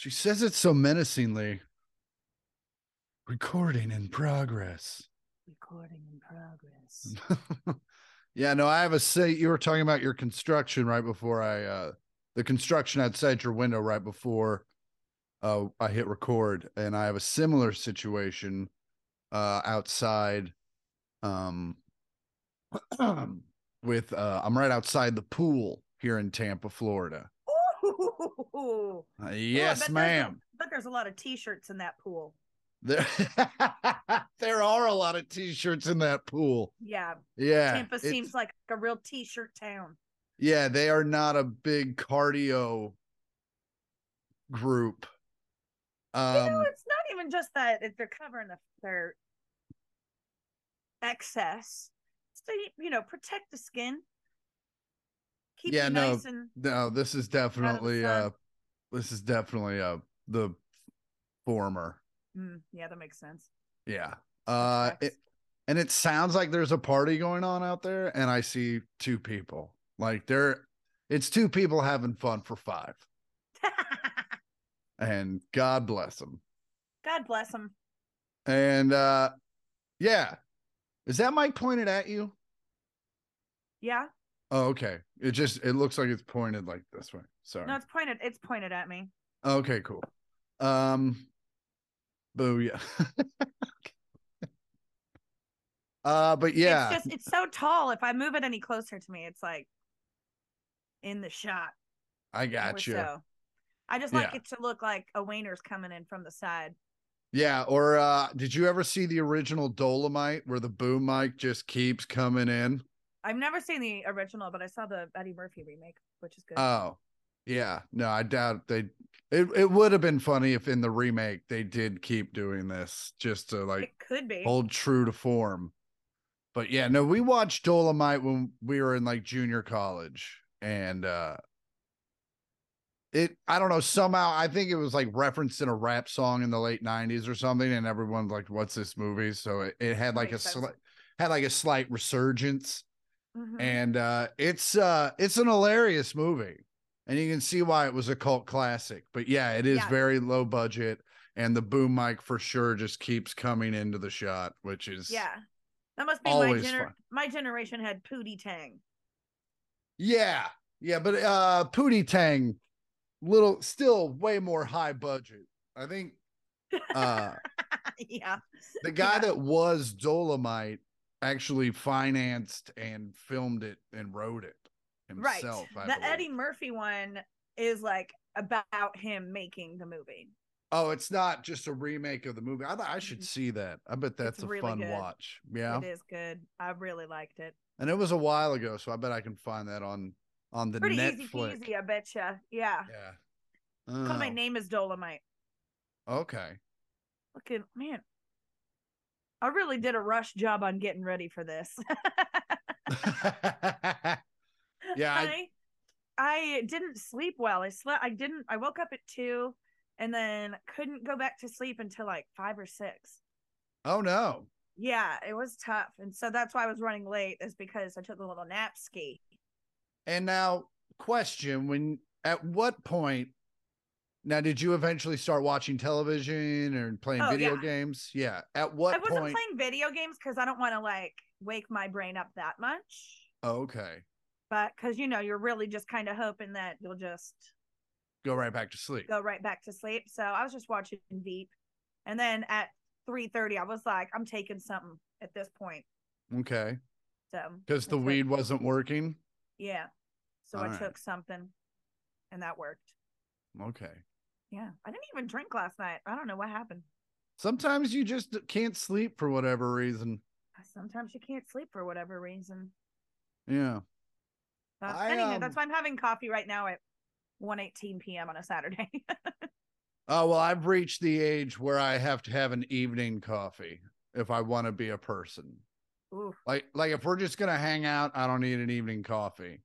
She says it so menacingly. Recording in progress. Recording in progress. yeah, no, I have a say. You were talking about your construction right before I, uh, the construction outside your window right before uh, I hit record, and I have a similar situation uh, outside. Um, with uh, I'm right outside the pool here in Tampa, Florida. Ooh. Uh, Ooh, yes, there's a- ma'am. bet there's a lot of t-shirts in that pool. There, there are a lot of t-shirts in that pool. Yeah. Yeah, Tampa seems like a real t-shirt town. Yeah, they are not a big cardio group. you know, Um, it's not even just that they're covering the, their excess. To, you know, protect the skin. Keep Yeah, no, nice and no, this is definitely uh, this is definitely uh the former. Mm, yeah, that makes sense. Yeah. Uh, it, and it sounds like there's a party going on out there, and I see two people. Like there, it's two people having fun for five, and God bless them. God bless them. And uh, yeah, is that mic pointed at you? Yeah. Oh, okay. It just it looks like it's pointed like this way. Sorry. No, it's pointed. It's pointed at me. Okay, cool. Um, booyah. uh, but yeah, It's just it's so tall. If I move it any closer to me, it's like in the shot. I got you. so. I just like Yeah. it to look like a Wayner's coming in from the side. Yeah, or uh did you ever see the original Dolomite where the boom mic just keeps coming in? I've never seen the original, but I saw the Eddie Murphy remake, which is good. Oh. Yeah. No, I doubt they it it would have been funny if in the remake they did keep doing this just to like it could be. hold true to form. But yeah, no, we watched Dolomite when we were in like junior college and uh it I don't know, somehow I think it was like referenced in a rap song in the late 90s or something and everyone's like what's this movie? So it, it had like a Makes slight had like a slight resurgence Mhm. and uh it's uh it's an hilarious movie and you can see why it was a cult classic but yeah it is Yeah. very low budget and the boom mic for sure just keeps coming into the shot which is yeah. That must be my gener- my generation had Pootie Tang. yeah yeah but uh pootie tang little still way more high budget i think uh yeah. the guy Yeah. that was dolomite actually financed and filmed it and wrote it Right. himself I the believe. Eddie Murphy one is like about him making the movie. Oh, it's not just a remake of the movie. I thought I should see that. I bet that's a really fun good. watch. Yeah. It is good. I really liked it. And it was a while ago, so I bet I can find that on on the Pretty Netflix. easy peasy, I betcha. Yeah. Yeah. Cause my Oh, name is Dolomite. okay. Look at man. I really did a rush job on getting ready for this. yeah, I, I I didn't sleep well. I slept I didn't I woke up at two and then couldn't go back to sleep until like five or six. oh no. Yeah, it was tough. And so that's why I was running late, is because I took a little nap ski. And now, question: When at what point? Now, did you eventually start watching television or playing Oh, video yeah. games? Yeah. At what I wasn't point? playing video games because I don't want to like wake my brain up that much. Oh, okay. But because you know, you're really just kind of hoping that you'll just Go right back to sleep. go right back to sleep. So I was just watching Veep. And then at three thirty, I was like, I'm taking something at this point. Okay. So Because the weed wasn't working. Yeah. So I All right. took something and that worked. Okay. Yeah. I didn't even drink last night. I don't know what happened. Sometimes you just can't sleep for whatever reason. Sometimes you can't sleep for whatever reason. Yeah. Uh, I, anyway, um, that's why I'm having coffee right now at 1:18 p.m. on a Saturday. Oh, well, I've reached the age where I have to have an evening coffee if I want to be a person. Ooh, Like like if we're just going to hang out, I don't need an evening coffee.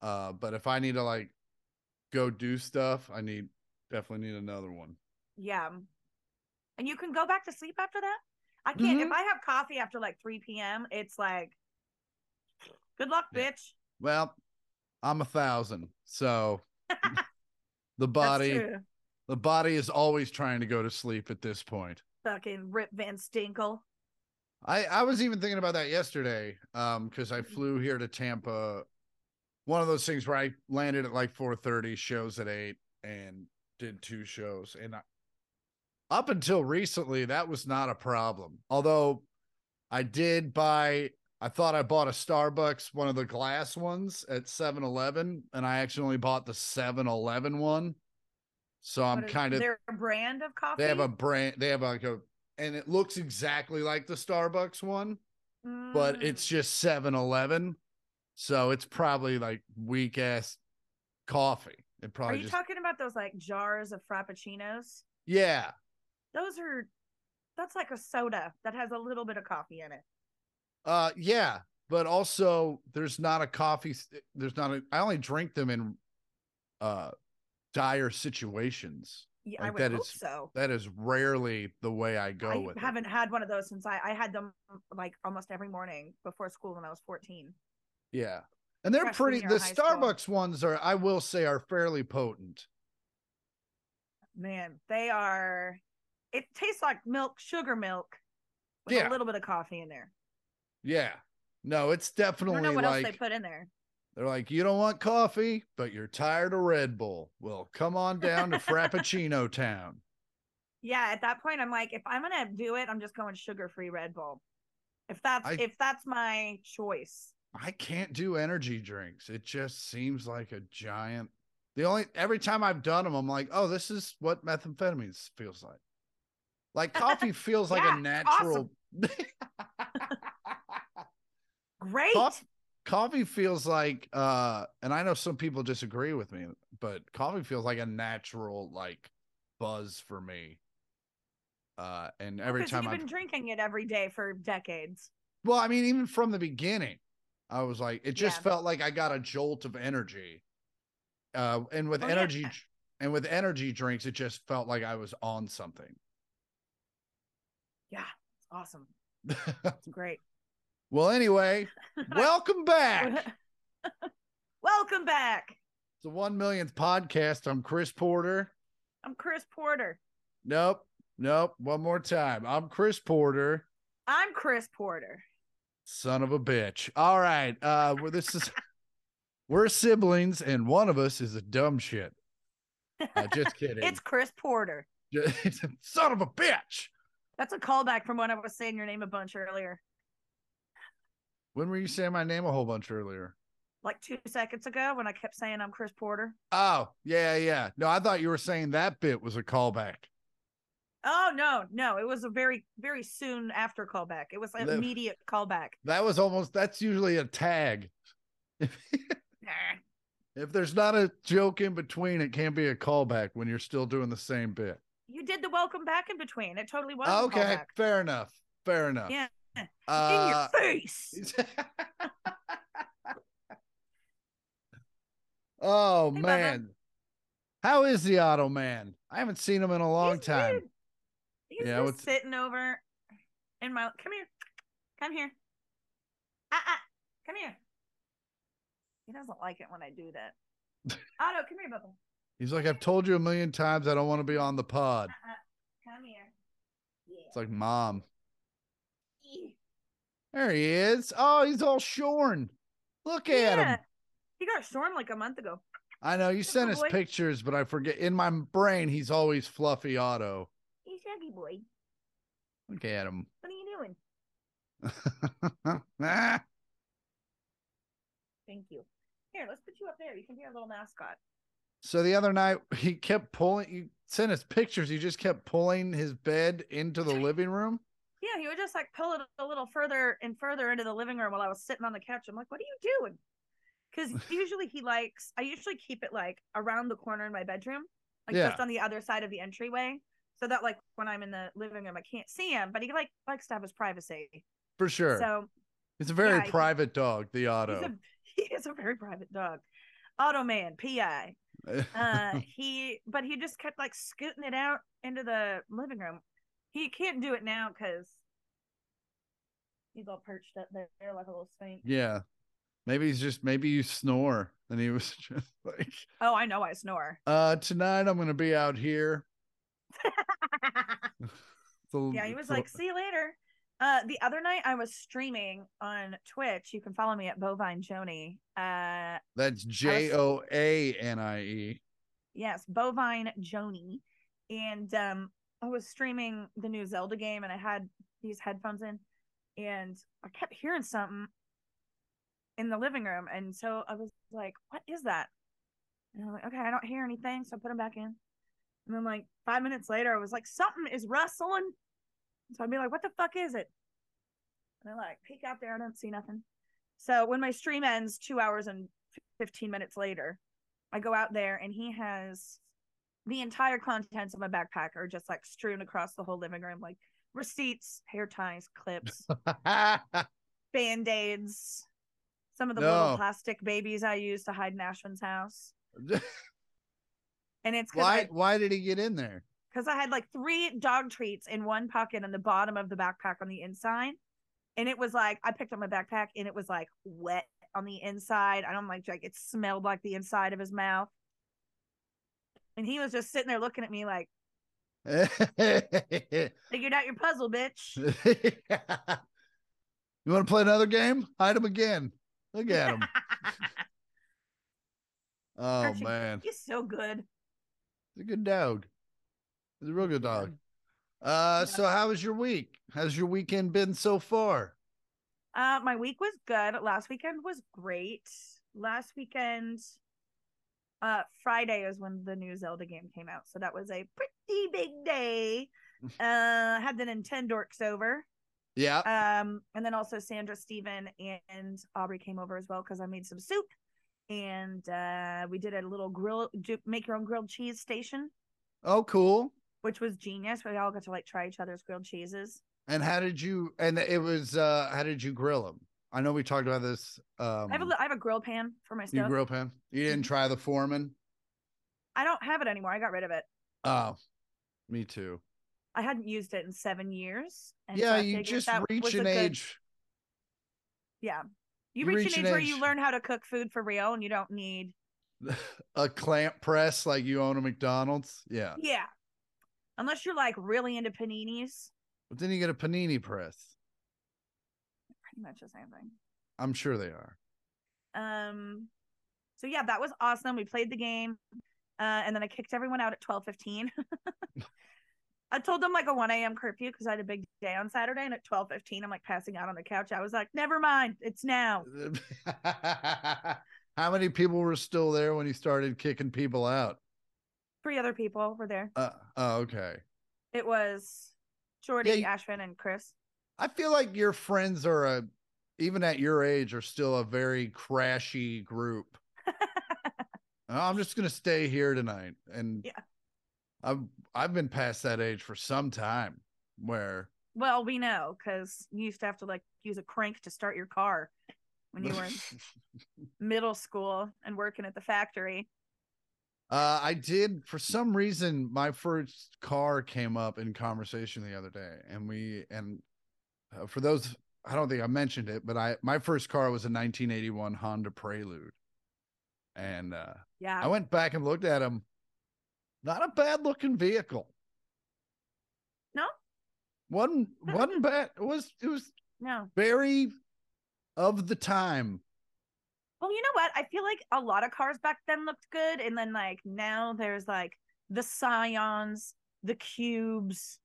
Uh but if I need to like go do stuff, I need definitely need another one. yeah. And you can go back to sleep after that. I can't. Mhm. If I have coffee after like 3 p.m., it's like, good luck, bitch. Well, I'm a thousand. So The body, the body is always trying to go to sleep at this point. Fucking Rip Van Stinkle. I I was even thinking about that yesterday um because I Mhm. flew here to Tampa one of those things where I landed at like 4:30 shows at 8 and did two shows and I, up until recently that was not a problem although I did buy I thought I bought a Starbucks one of the glass ones at 7-Eleven and I actually bought the 7-Eleven one so I'm is kind of their brand of coffee. they have a brand they have like a and it looks exactly like the Starbucks one but Mm. it's just 7-Eleven. So it's probably like weak ass coffee. It Are you just talking about those like jars of frappuccinos? yeah. Those are that's like a soda that has a little bit of coffee in it. Uh yeah, but also there's not a coffee there's not a I only drink them in uh dire situations. Yeah, I would that hope is- so. That is rarely the way I go I with it. haven't had one of those since I, I had them like almost every morning before school when I was 14. Yeah. And they're pretty the high school. Starbucks ones are I will say are fairly potent. Man, they are it tastes like milk, sugar milk with Yeah. a little bit of coffee in there. Yeah. No, it's I definitely don't know what like else they put in there. They're like, you don't want coffee, but you're tired of Red Bull. Well, come on down to Frappuccino Town. Yeah, at that point I'm like if I'm going to do it, I'm just going sugar-free Red Bull. If that's I- if that's my choice. I can't do energy drinks. It just seems like a giant. The only every time I've done them, I'm like, oh, this is what methamphetamine feels like. Like coffee feels like Yeah, a natural. Great. Coffee, coffee feels like, uh, and I know some people disagree with me, but coffee feels like a natural like buzz for me. Uh, and every Because time you've I've been drinking it every day for decades. Well, I mean, even from the beginning, I was like, it just Yeah. felt like I got a jolt of energy. Uh, and with Oh, energy dr- and with energy drinks, it just felt like I was on something. Yeah, it's awesome. It's great. well, anyway, welcome back. Welcome back. It's the one millionth podcast. I'm Chris Porter. I'm Chris Porter. Nope, nope. One more time. I'm Chris Porter. I'm Chris Porter. Son of a bitch. All right. Uh, well, this is we're siblings, and one of us is a dumb shit. Uh, just kidding. It's Chris Porter. Son of a bitch. That's a callback from when I was saying your name a bunch earlier, When were you saying my name a whole bunch earlier? like two seconds ago when I kept saying I'm Chris Porter. Oh, yeah, yeah. No, I thought you were saying that bit was a callback. Oh no, no, it was a very, very soon after callback. It was an Liv- immediate callback. That was almost that's usually a tag. Nah. If there's not a joke in between, it can't be a callback when you're still doing the same bit. You did the welcome back in between. It totally was. Okay, fair enough. Fair enough. Yeah. Uh, in your face. oh Hey, man. How is the Otto man? I haven't seen him in a long He's time. good. He's Yeah, just sitting over in my. Come here. Come here. Ah, ah. Come here. He doesn't like it when I do that. Otto, come here, Bubba. He's like, I've told you a million times I don't want to be on the pod. Uh-uh. Come here. Yeah. It's like, Mom. There he is. Oh, he's all shorn. Look at him. He got shorn like a month ago. I know you sent us pictures, but I forget. In my brain, he's always fluffy Otto. Shaggy boy. At him. What are you doing? Ah, Thank you. Here, let's put you up there. You can be our little mascot. so the other night, he kept pulling. You sent us pictures. He just kept pulling his bed into the living room. Yeah, he would just like pull it a little further and further into the living room while I was sitting on the couch. I'm like, what are you doing? Because usually he likes, I usually keep it like around the corner in my bedroom, like Yeah. just on the other side of the entryway. So that like when I'm in the living room, I can't see him, but he like likes to have his privacy. For sure. So it's a very yeah, private dog, the he's a, he is a very private dog. Otto man, PI. Uh, he, but he just kept like scooting it out into the living room. He can't do it now because he's all perched up there like a little saint. yeah. Maybe he's just maybe you snore. And he was just like, Oh, I know I snore. uh, tonight I'm gonna be out here. So- yeah, he was so- like, "See you later." Uh, the other night I was streaming on Twitch. You can follow me at Bovine Joanie. Uh, that's J O A N I E. yes, Bovine Joanie, and um, I was streaming the new Zelda game, and I had these headphones in, and I kept hearing something in the living room, and so I was like, "What is that?" And I'm like, "Okay, I don't hear anything," so I put them back in. And then, like five minutes later, I was like, "Something is rustling." So I'd be like, "What the fuck is it?" And I like peek out there, I don't see nothing. So when my stream ends, two hours and fifteen minutes later, I go out there and he has the entire contents of my backpack are just like strewn across the whole living room, like receipts, hair ties, clips, band aids, some of the No. little plastic babies I used to hide in Ashwin's house. And it's why I, why did he get in there? 'cause I had like three dog treats in one pocket on the bottom of the backpack on the inside. And it was like I picked up my backpack and it was like wet on the inside. I don't like like it smelled like the inside of his mouth. And he was just sitting there looking at me like, figured out your puzzle, bitch. you want to play another game? Hide him again. Look at him. Oh Archie, man, He's so good. He's a good dog. He's a real good dog. Uh, Yeah. so how was your week? How's your weekend been so far? Uh, my week was good. Last weekend was great. Last weekend, uh, Friday is when the new Zelda game came out, so that was a pretty big day. uh, had the Nintendorks over, Yeah. um, and then also Sandra, Steven, and Aubrey came over as well because I made some soup, and uh, we did a little grill, do, make your own grilled cheese station, Oh, cool. which was genius. We all got to like try each other's grilled cheeses. And how did you? And it was. uh How did you grill them? I know we talked about this. Um, I have a, have a grill pan for my you grill pan. You didn't Mhm. try the foreman. I don't have it anymore. I got rid of it. Oh, me too. I hadn't used it in seven years. so yeah, I you just reach an good- age. Yeah. You, you reach, reach an an age where you learn how to cook food for real and you don't need. a clamp press like you own a McDonald's. Yeah. Yeah. Unless you're like really into paninis, But then you get a panini press. pretty much the same thing. I'm sure they are. Um, so yeah, that was awesome. We played the game, uh, and then I kicked everyone out at twelve fifteen. I told them like a one a.m. curfew because I had a big day on Saturday, and at twelve fifteen, I'm like passing out on the couch. I was like, "Never mind, it's now." How many people were still there when you started kicking people out? Three other people were there. Uh, oh, okay. It was Jordy, Ashvin, and Chris. I feel like your friends are a, even at your age, are still a very crashy group. I'm just gonna stay here tonight, and Yeah. I've I've been past that age for some time. Where Well, we know because you used to have to like use a crank to start your car when you were in middle school and working at the factory. Uh, I did for some reason. My first car came up in conversation the other day, and we and uh, for those I don't think I mentioned it, but I my first car was a 1981 Honda Prelude, and uh, Yeah. I went back and looked at him. Not a bad looking vehicle. No? One one bad. It was it was no. very of the time. Well, you know what? I feel like a lot of cars back then looked good, and then like now there's like the Scions, the Cubes,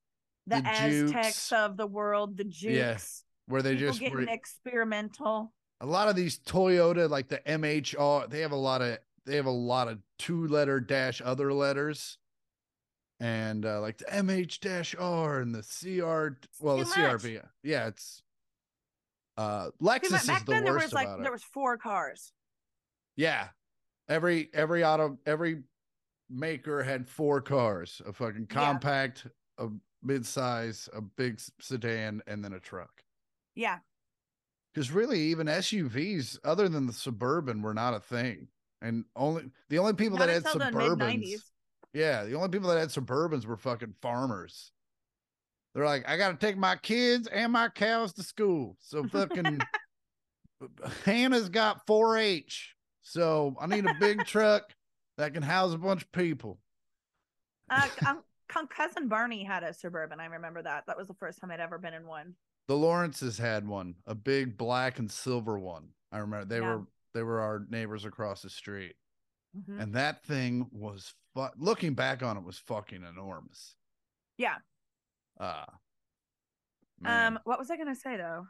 the, The Azteks of the world, the Jukes. Yeah, Where they just getting were, experimental. a lot of these Toyota, like the CHR, they have a lot of they have a lot of two letter dash other letters, and uh, like the CH dash R and the CR. Well, the much. CRV. Yeah, it's uh Lexus is back the then there worst was like it. there was four cars. Yeah, every every auto every maker had four cars: a fucking Yeah. compact, a mid-size, a big sedan, and then a truck. Yeah. because really even SUVs other than the suburban were not a thing and only the only people Not that had suburbans yeah the only people that had suburbans were fucking farmers they're like i gotta take my kids and my cows to school so fucking Hannah's got 4-H, so I need a big truck that can house a bunch of people. Uh, um, cousin Barney had a suburban. I remember that. That was the first time I'd ever been in one. The Lawrences had one, a big black and silver one. I remember they Yeah. were they were our neighbors across the street, Mhm. and that thing was fu- looking back on it was fucking enormous. Yeah. Uh man. Um, what was I gonna say though?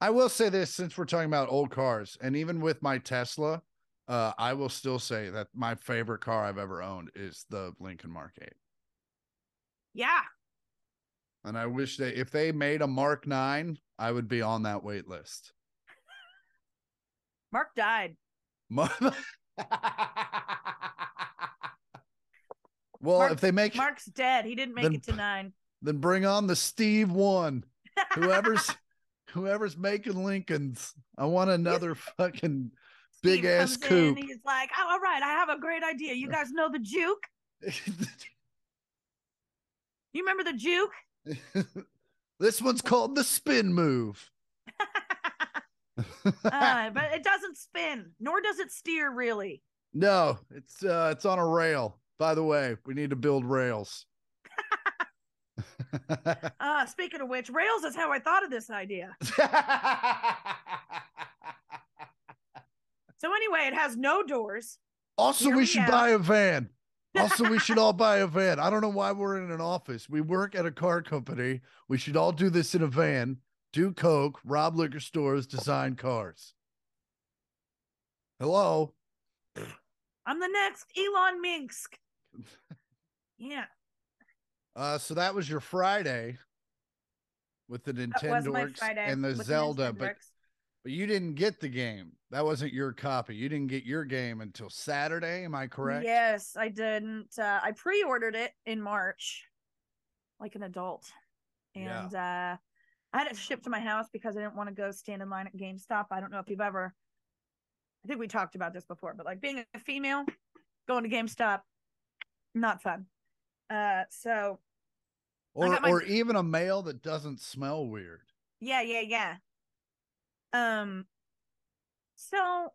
I will say this since we're talking about old cars, and even with my Tesla, uh, I will still say that my favorite car I've ever owned is the Lincoln Mark 8. Yeah, And I wish they, if they made a Mark 9, I would be on that wait list. Mark died. Mar- well, Mark- if they make, Mark's dead. He didn't make Then- it to nine. then bring on the Steve one. Whoever's whoever's making Lincolns, I want another fucking big Steve ass coupe. he's like, "Oh, all right, I have a great idea. You guys know the Juke? You remember the Juke? this one's called the spin move. Uh, but it doesn't spin, nor does it steer really. no, it's uh it's on a rail. By the way, we need to build rails. Uh, speaking of which, Rails is how I thought of this idea. So anyway, it has no doors. also, Hear we should buy a van. Also, we should all buy a van. I don't know why we're in an office. We work at a car company. We should all do this in a van, do coke, rob liquor stores, design cars. Hello. I'm the next Elon Minsk. Yeah, Uh, so that was your Friday with the that was my Nintendo and the Zelda, but but you didn't get the game. That wasn't your copy. You didn't get your game until Saturday. Am I correct? Yes, I didn't. Uh, I pre-ordered it in March, like an adult, Yeah. and uh, I had it shipped to my house because I didn't want to go stand in line at GameStop. I don't know if you've ever. I think we talked about this before, but like being a female, going to GameStop, not fun. Uh, so Or my- or even a male that doesn't smell weird. yeah, yeah, yeah. Um, so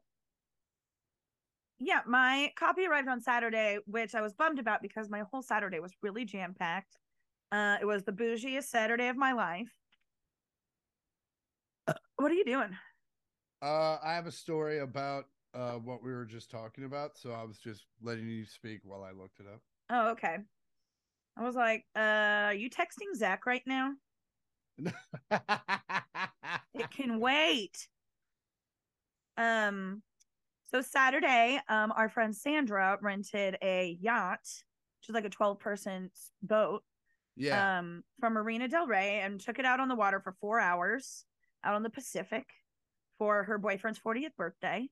yeah, my copy arrived on Saturday, which I was bummed about because my whole Saturday was really jam packed. Uh, it was the bougiest Saturday of my life. What are you doing? Uh, I have a story about uh what we were just talking about, so I was just letting you speak while I looked it up. Oh, okay. I was like, uh, are you texting Zach right now? It can wait. Um, so Saturday, um, our friend Sandra rented a yacht, which is like a 12 person boat, yeah. um, from Marina Del Rey and took it out on the water for four hours out on the Pacific for her boyfriend's 40th birthday.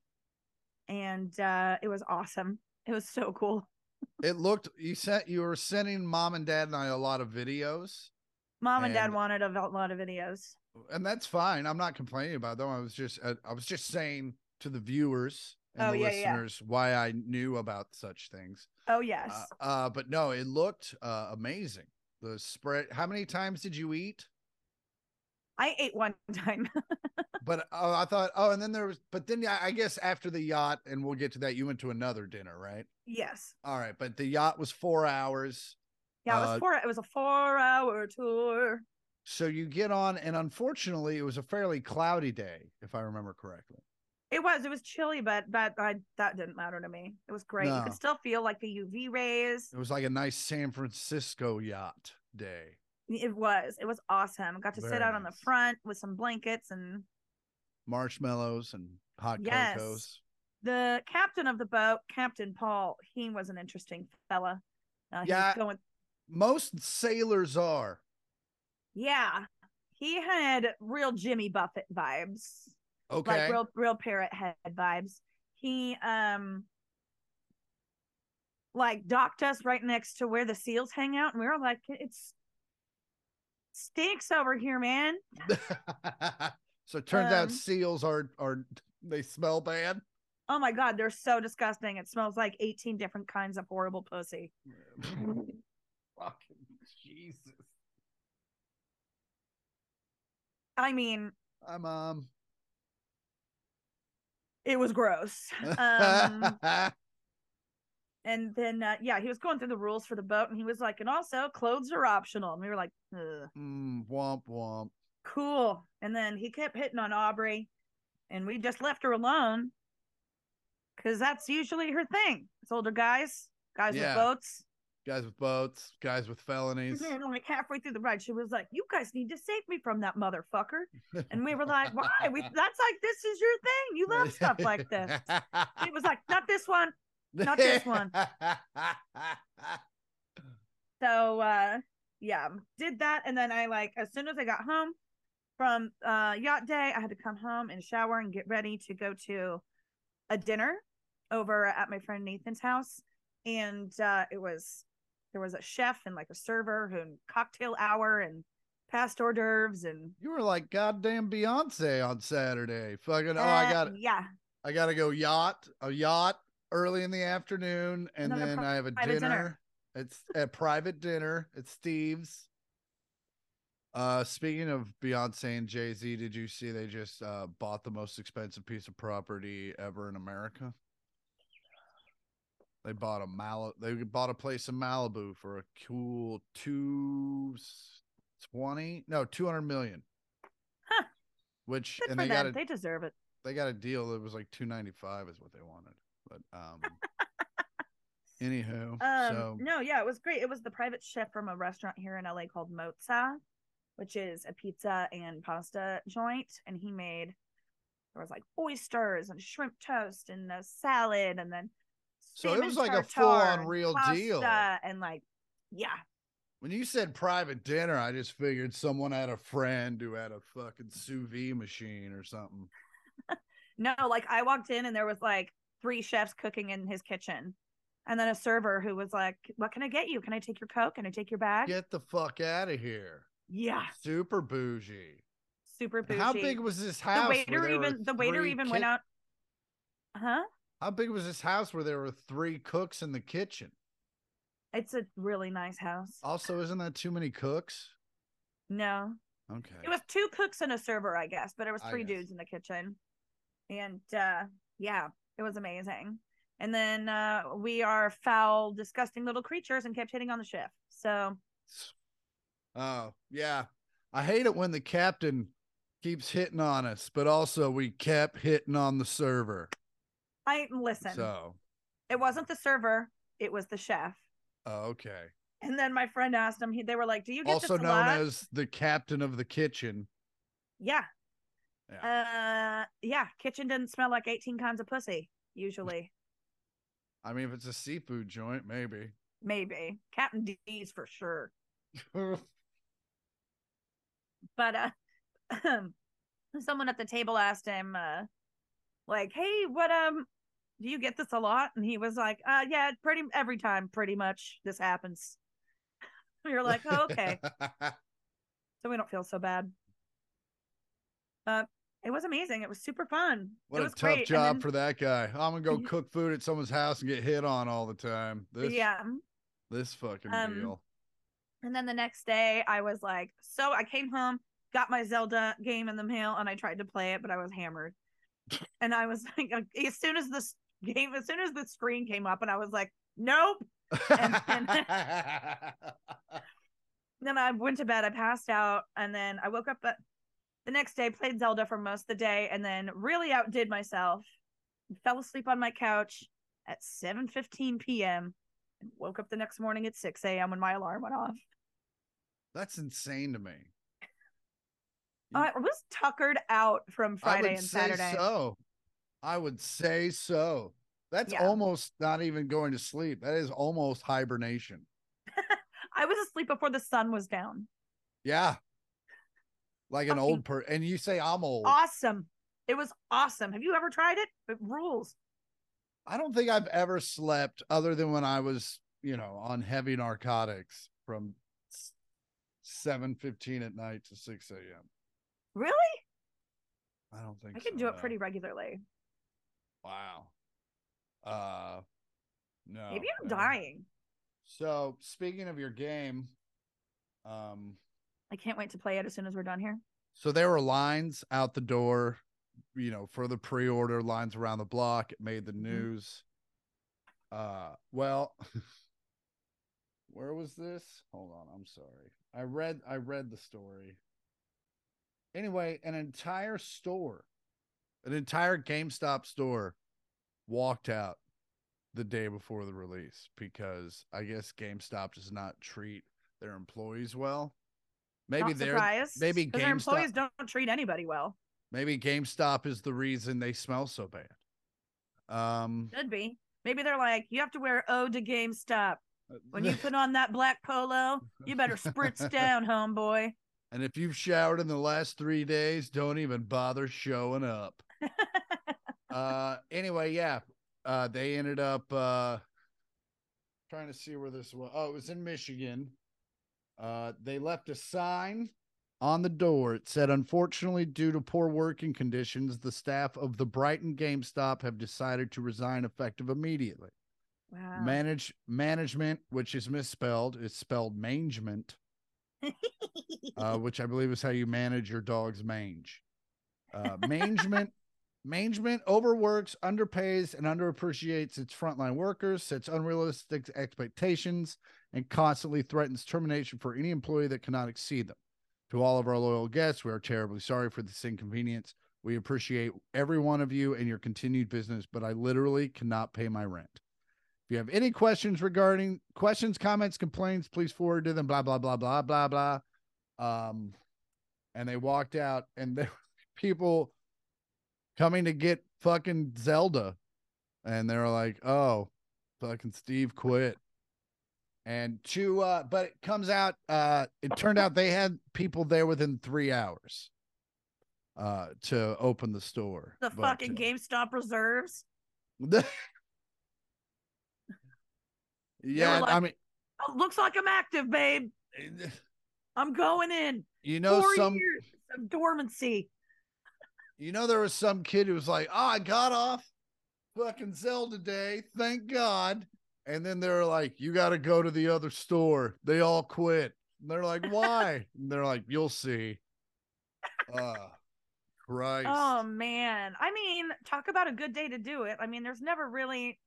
And uh, it was awesome. It was so cool. it looked you sent you were sending mom and dad and I a lot of videos. Mom and, dad wanted a lot of videos. and that's fine. I'm not complaining about them. I was just uh, I was just saying to the viewers and Oh, the yeah, yeah. listeners why I knew about such things. Oh, yes. Uh, uh, but no, it looked uh, amazing. The spread. How many times did you eat? I ate one time. But oh, I thought. Oh, and then there was. But then I I guess after the yacht, and we'll get to that. You went to another dinner, right? yes. All right, but the yacht was four hours. Yeah, it was Uh, four. It was a four-hour tour. So you get on, and unfortunately, it was a fairly cloudy day, if I remember correctly. It was. It was chilly, but but I that didn't matter to me. It was great. You could still feel like the UV rays. It was like a nice San Francisco yacht day. It was. It was awesome. Got to sit Very out on the front with some blankets and marshmallows and hot Yes. cocos. the captain of the boat, Captain Paul. He was an interesting fella. Uh, Yeah. going. Most sailors are. Yeah, he had real Jimmy Buffett vibes. Okay. like real real parrot head vibes. He um like docked us right next to where the seals hang out, and we were like, it's stinks over here, man. so it turns out Um, seals are are they smell bad. Oh my god, they're so disgusting. It smells like 18 different kinds of horrible pussy. Fucking Jesus. I mean, Hi, mom. It was gross. Um, and then uh, yeah, he was going through the rules for the boat, and he was like, and also clothes are optional. And we were like, mm, womp womp. cool. And then he kept hitting on Aubrey, and we just left her alone because that's usually her thing. It's older guys, guys Yeah. with boats. Guys with boats, guys with felonies. And then, like halfway through the ride, she was like, "You guys need to save me from that motherfucker." And we were like, "Why? We that's like this is your thing. You love stuff like this." He was like, "Not this one." Not this one. So uh yeah, did that and then I like as soon as I got home from uh yacht day, I had to come home and shower and get ready to go to a dinner over at my friend Nathan's house. And uh it was there was a chef and like a server who cocktail hour and past hors d'oeuvres and you were like goddamn Beyonce on Saturday. Fucking oh, I uh, got yeah. I got to go yacht a yacht early in the afternoon, and Another then pri- I have a dinner. dinner. It's a private dinner at Steve's. Uh, speaking of Beyonce and Jay Z, did you see they just uh, bought the most expensive piece of property ever in America? They bought a Mal. They bought a place in Malibu for a cool two twenty, no, two hundred million. Huh. Which Good and for they them. got a they deserve it. they got a deal that was like 295 is what they wanted but um anywho Um, so no, yeah, it was great. It was the private chef from a restaurant here in LA called Mozza, which is a pizza and pasta joint, and he made there was like oysters and shrimp toast and a salad, and then So it was like a full-on and real deal. And like, yeah, when you said private dinner i just figured someone had a friend who had a fucking sous vide machine or something no, like I walked in and there was like three chefs cooking in his kitchen, and then a server who was like, "What can I get you? Can I take your coke? Can I take your bag?" get the fuck out of here Yeah, super bougie super bougie. how big was this house where waiter even the waiter even ki- went out? Huh? how big was this house where there were three cooks in the kitchen It's a really nice house. also isn't that too many cooks No, okay it was two cooks and a server, I guess, but it was three dudes in the kitchen. And uh yeah, it was amazing. And then uh we are foul, disgusting little creatures and kept hitting on the chef. So Oh, yeah. I hate it when the captain keeps hitting on us, but also we kept hitting on the server. I listen. So, It wasn't the server, it was the chef. oh, okay. And then my friend asked him, he, they were like, Do you get Also known as the captain of the kitchen. Yeah. Uh yeah, kitchen didn't smell like 18 kinds of pussy, usually. I mean, if it's a seafood joint, maybe. Maybe. Captain D's for sure. but uh someone at the table asked him uh like hey what um do you get this a lot and he was like uh yeah pretty every time pretty much this happens We're like oh, okay so we don't feel so bad uh it was amazing it was super fun what it a tough great. Job then- for that guy. I'm gonna go cook food at someone's house and get hit on all the time. This, yeah this fucking Um, deal. And then the next day, I was like, so I came home, got my Zelda game in the mail, and I tried to play it, but I was hammered. and I was like, as soon as this game, as soon as the screen came up, and I was like, nope. and- and- Then I went to bed, I passed out, and then I woke up at, the next day, played Zelda for most of the day, and then really outdid myself. Fell asleep on my couch at 7:15 p.m. and woke up the next morning at 6 a.m. when my alarm went off. That's insane to me. I was tuckered out from Friday and Saturday. So, I would say so. That's Yeah. almost not even going to sleep. That is almost hibernation. I was asleep before the sun was down. Yeah, like an old per. And you say I'm old. Awesome. It was awesome. Have you ever tried it? It rules. I don't think I've ever slept other than when I was, you know, on heavy narcotics from seven fifteen at night to six a.m. Really? I don't think I can so, do it no. pretty regularly. Wow. Uh, no. Maybe I'm dying. So speaking of your game, um, I can't wait to play it as soon as we're done here. So there were lines out the door, you know, for the pre-order lines around the block. It made the Mhm. news. Uh well, where was this? Hold on, I'm sorry. I read I read the story. Anyway, an entire store, an entire GameStop store walked out the day before the release because I guess GameStop does not treat their employees well. Maybe they're maybe maybe 'cause their employees don't treat anybody well. maybe GameStop is the reason they smell so bad. Um Could be. Maybe they're like, you have to wear O to GameStop. When you put on that black polo, you better spritz down, homeboy. and if you've showered in the last three days, don't even bother showing up. uh anyway, yeah. Uh they ended up uh trying to see where this was. Oh, it was in Michigan. Uh they left a sign on the door. It said, unfortunately, due to poor working conditions, the staff of the Brighton GameStop have decided to resign effective immediately. Wow. Manage management, which is misspelled, is spelled mangement, uh, which I believe is how you manage your dog's mange. Uh, mangement, mangement overworks, underpays, and underappreciates its frontline workers, sets unrealistic expectations, and constantly threatens termination for any employee that cannot exceed them. To all of our loyal guests, we are terribly sorry for this inconvenience. We appreciate every one of you and your continued business, but I literally cannot pay my rent. If you have any questions regarding questions, comments, complaints, please forward to them. Blah blah blah blah blah blah. Um, and they walked out, and there people coming to get fucking Zelda, and they were like, "Oh, fucking Steve quit." And to uh, but it comes out, uh, it turned out they had people there within three hours, uh, to open the store. the But, fucking uh, GameStop reserves. yeah, I mean, Oh, looks like I'm active, babe. I'm going in. you know, Four some years of dormancy. You know, there was some kid who was like, "Oh, I got off fucking Zelda Day, thank God." And then they're like, "You got to go to the other store." They all quit. And they're like, "Why?" and they're like, "You'll see." Uh Christ. Oh man. I mean, talk about a good day to do it. I mean, there's never really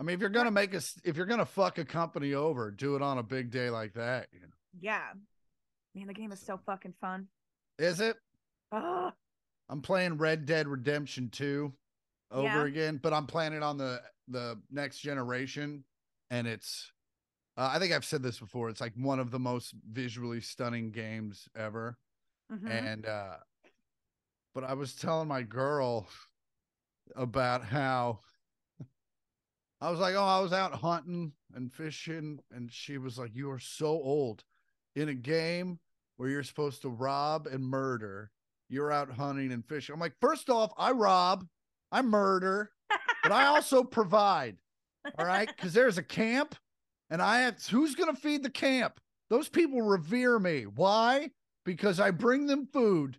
I mean, if you're gonna make us, if you're gonna fuck a company over, do it on a big day like that. You know? yeah. Man, the game is so fucking fun. Is it? Oh, I'm playing Red Dead Redemption 2 over Yeah. again, but I'm playing it on the the next generation and it's uh, I think I've said this before, it's like one of the most visually stunning games ever. mhm. And uh but I was telling my girl about how I was like, "Oh, I was out hunting and fishing." And she was like, "You are so old in a game where you're supposed to rob and murder. You're out hunting and fishing." I'm like, first off, I rob, I murder, but I also provide. All right, because there's a camp, and I have who's going to feed the camp? Those people revere me. Why? Because I bring them food.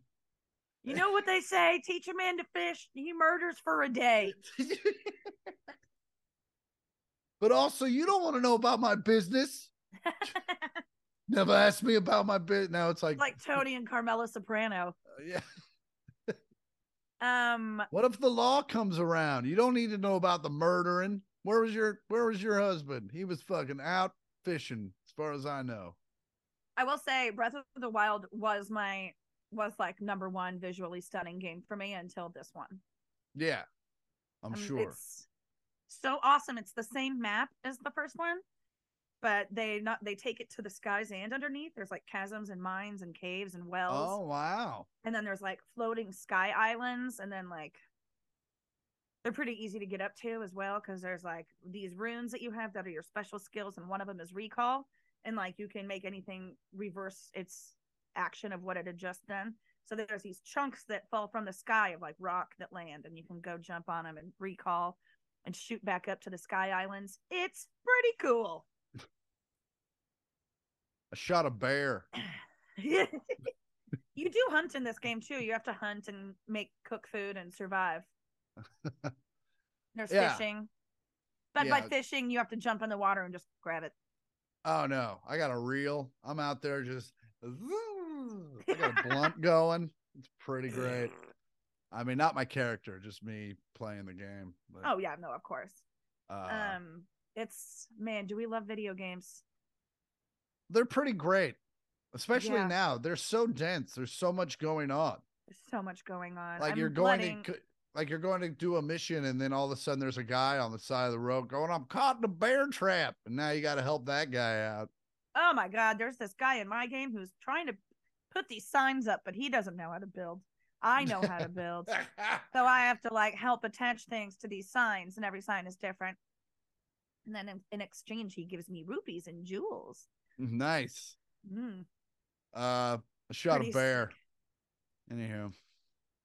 you know what they say? Teach a man to fish, he murders for a day. but also, you don't want to know about my business. Never asked me about my bit. Now it's like, like Tony and Carmela Soprano. uh, yeah. Um, What if the law comes around? You don't need to know about the murdering. Where was your Where was your husband? He was fucking out fishing, as far as I know. I will say Breath of the Wild was my was like number one visually stunning game for me until this one. Yeah, I'm Um, sure. It's so awesome. It's the same map as the first one, but they not they take it to the skies and underneath. There's like chasms and mines and caves and wells. Oh wow! And then there's like floating sky islands, and then like they're pretty easy to get up to as well because there's like these runes that you have that are your special skills, and one of them is recall, and like you can make anything reverse its action of what it had just done. So there's these chunks that fall from the sky of like rock that land, and you can go jump on them and recall and shoot back up to the sky islands. It's pretty cool. I shot a bear. you do hunt in this game too. You have to hunt and make cook food and survive. There's Yeah. fishing. But by fishing, you have to jump in the water and just grab it. Oh no, I got a reel. I'm out there just. I got a blunt going. It's pretty great. I mean, not my character, just me playing the game. But, Oh yeah, no, of course. uh, um, it's man, do we love video games? They're pretty great, especially Yeah. now. They're so dense. There's so much going on. There's so much going on. Like I'm you're going blooding- to, like you're going to do a mission, and then all of a sudden there's a guy on the side of the road going, "I'm caught in a bear trap," and now you got to help that guy out. Oh my god, there's this guy in my game who's trying to put these signs up, but he doesn't know how to build. I know how to build. So I have to like help attach things to these signs, and every sign is different. And then in, in exchange, he gives me rupees and jewels. nice. Mm, Uh, I shot pretty a bear. sick. Anyhow,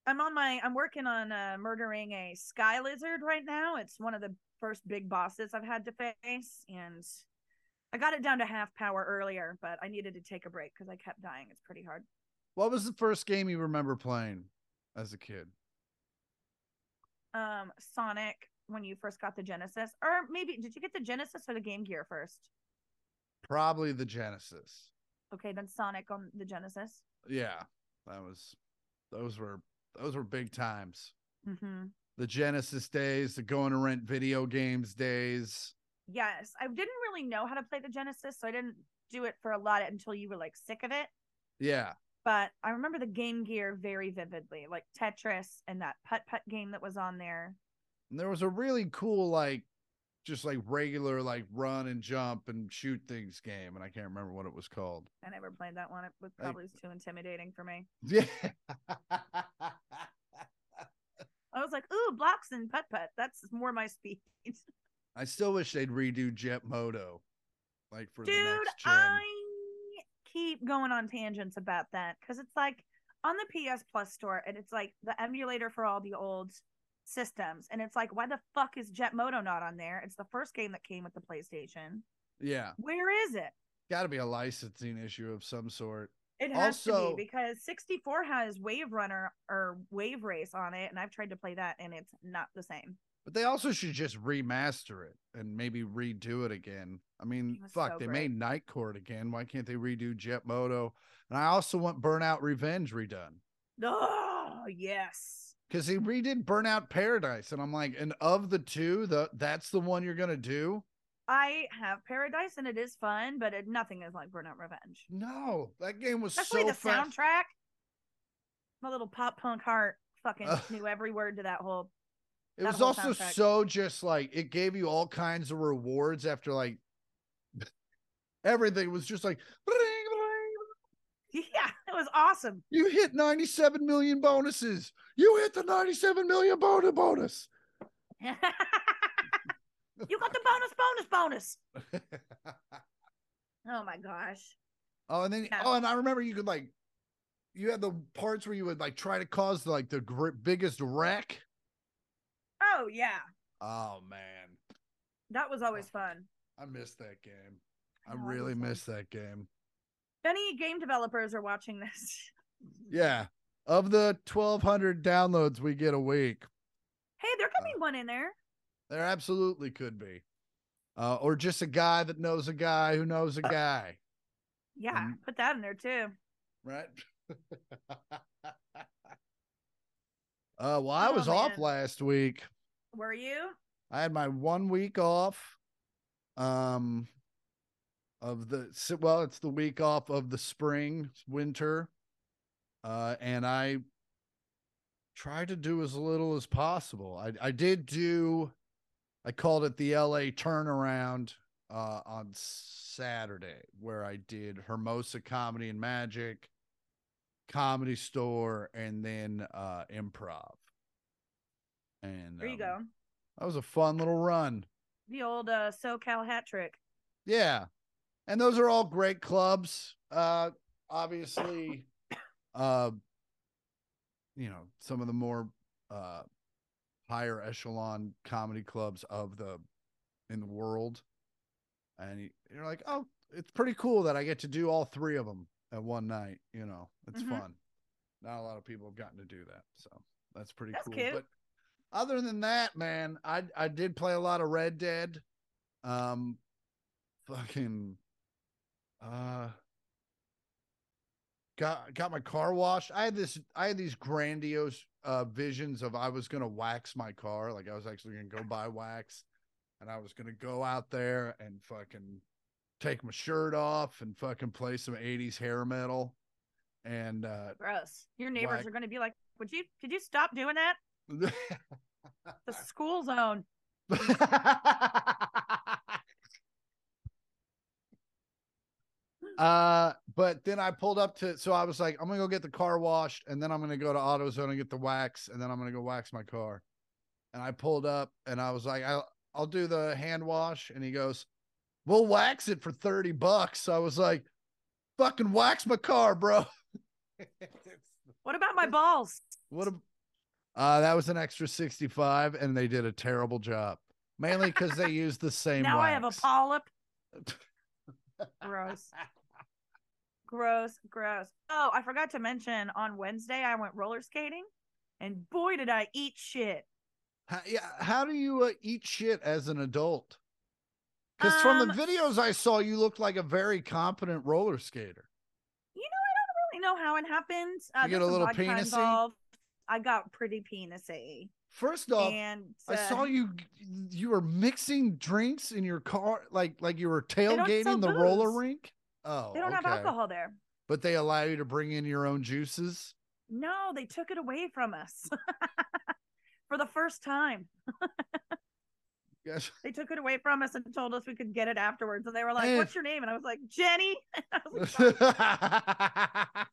I'm on my. I'm working on uh, murdering a sky lizard right now. It's one of the first big bosses I've had to face, and I got it down to half power earlier, but I needed to take a break because I kept dying. It's pretty hard. what was the first game you remember playing as a kid? Um, Sonic when you first got the Genesis, or maybe did you get the Genesis or the Game Gear first? Probably the Genesis. Okay, then Sonic on the Genesis. Yeah, that was those were those were big times. Mm-hmm. The Genesis days, the going to rent video games days. Yes, I didn't really know how to play the Genesis, so I didn't do it for a lot until you were like sick of it. Yeah, But I remember the Game Gear very vividly, like Tetris and that putt putt game that was on there. and there was a really cool like just like regular like run and jump and shoot things game, and I can't remember what it was called. I never played that one. It was probably too intimidating for me. Yeah. I was like, ooh, blocks and putt putt. That's more my speed. I still wish they'd redo Jet Moto, like for the Dude, next gen. I keep going on tangents about that because it's like on the PS Plus store and it's like the emulator for all the old systems. And it's like, why the fuck is Jet Moto not on there? It's the first game that came with the PlayStation. Yeah, Where is it? got to be a licensing issue of some sort. It has to be because 64 has Wave Runner or Wave Race on it, and I've tried to play that and it's not the same. But they also should just remaster it and maybe redo it again. I mean, fuck, so they great. made Night Court again. Why can't they redo Jet Moto? And I also want Burnout Revenge redone Oh, yes. Because he redid Burnout Paradise, and I'm like, and of the two, the that's the one you're gonna do. I have Paradise and it is fun, but it, nothing is like Burnout Revenge. No, that game was so Especially so the fast. soundtrack. My little pop punk heart fucking Ugh. knew every word to that whole. It that was whole also soundtrack. so just like it gave you all kinds of rewards after like everything was just like "Bling, bling, Yeah, it was awesome. you hit 97 million bonuses. You hit the 97 million bonus bonus. you got the bonus, bonus, bonus. Oh my gosh. oh, and then Yeah. oh, and I remember you could like you had the parts where you would like try to cause like the gr- biggest wreck. Oh yeah, Oh man, that was always oh, fun. I missed that game. I Oh, that really missed that game. Any game developers are watching this, Yeah. Of the 1200 downloads we get a week, hey, there could Uh, be one in there. There absolutely could be. Uh, or just a guy that knows a guy who knows a guy, Yeah, um, put that in there too. right? uh, well, I Oh, was off last week. Were you? I had my one week off. Um, of the well, it's the week off of the spring, winter, uh, and I try to do as little as possible. I I did do, I called it the L.A. turnaround uh, on Saturday, where I did Hermosa Comedy and Magic, Comedy Store, and then uh, Improv. And There you um, go. That was a fun little run. The old uh, SoCal hat trick. Yeah. And those are all great clubs. Uh obviously uh you know, some of the more uh higher echelon comedy clubs of the in the world. And you- you're like, "Oh, it's pretty cool that I get to do all three of them at one night, you know. It's Mhm. fun." Not a lot of people have gotten to do that. So, that's pretty That's cool. cute. But other than that, man, I I did play a lot of Red Dead. Um fucking uh got got my car washed. I had this I had these grandiose uh visions of I was gonna wax my car. Like I was actually gonna go buy wax and I was gonna go out there and fucking take my shirt off and fucking play some 80s hair metal. And uh Gross. Your neighbors Whack. are to be like, "Would you? Could you stop doing that? The school zone." uh but then I pulled up to so I was like, I'm gonna go get the car washed and then I'm gonna go to AutoZone and get the wax and then I'm gonna go wax my car. And I pulled up and I was like, I'll I'll do the hand wash. And he goes, We'll wax it for 30 bucks. So I was like, fucking wax my car, bro. What about my balls? What a uh that was an extra 65 and they did a terrible job. Mainly because they used the same now I have a polyp. Gross. Gross, gross. Oh, I forgot to mention on Wednesday I went roller skating, and boy did I eat shit. How, yeah, how do you uh, eat shit as an adult? Because from the Um, videos I saw, you looked like a very competent roller skater. You know, I don't really know how it happened. Uh, You get a little penisy? I got pretty penisy, First off, and I uh, saw you you were mixing drinks in your car, like like you were tailgating the roller rink. Oh, They don't have alcohol there. but they allow you to bring in your own juices. No, they took it away from us for the first time. Yes. They took it away from us and told us we could get it afterwards. And they were like. "What's your name?" And I was like, "Jenny." Was like,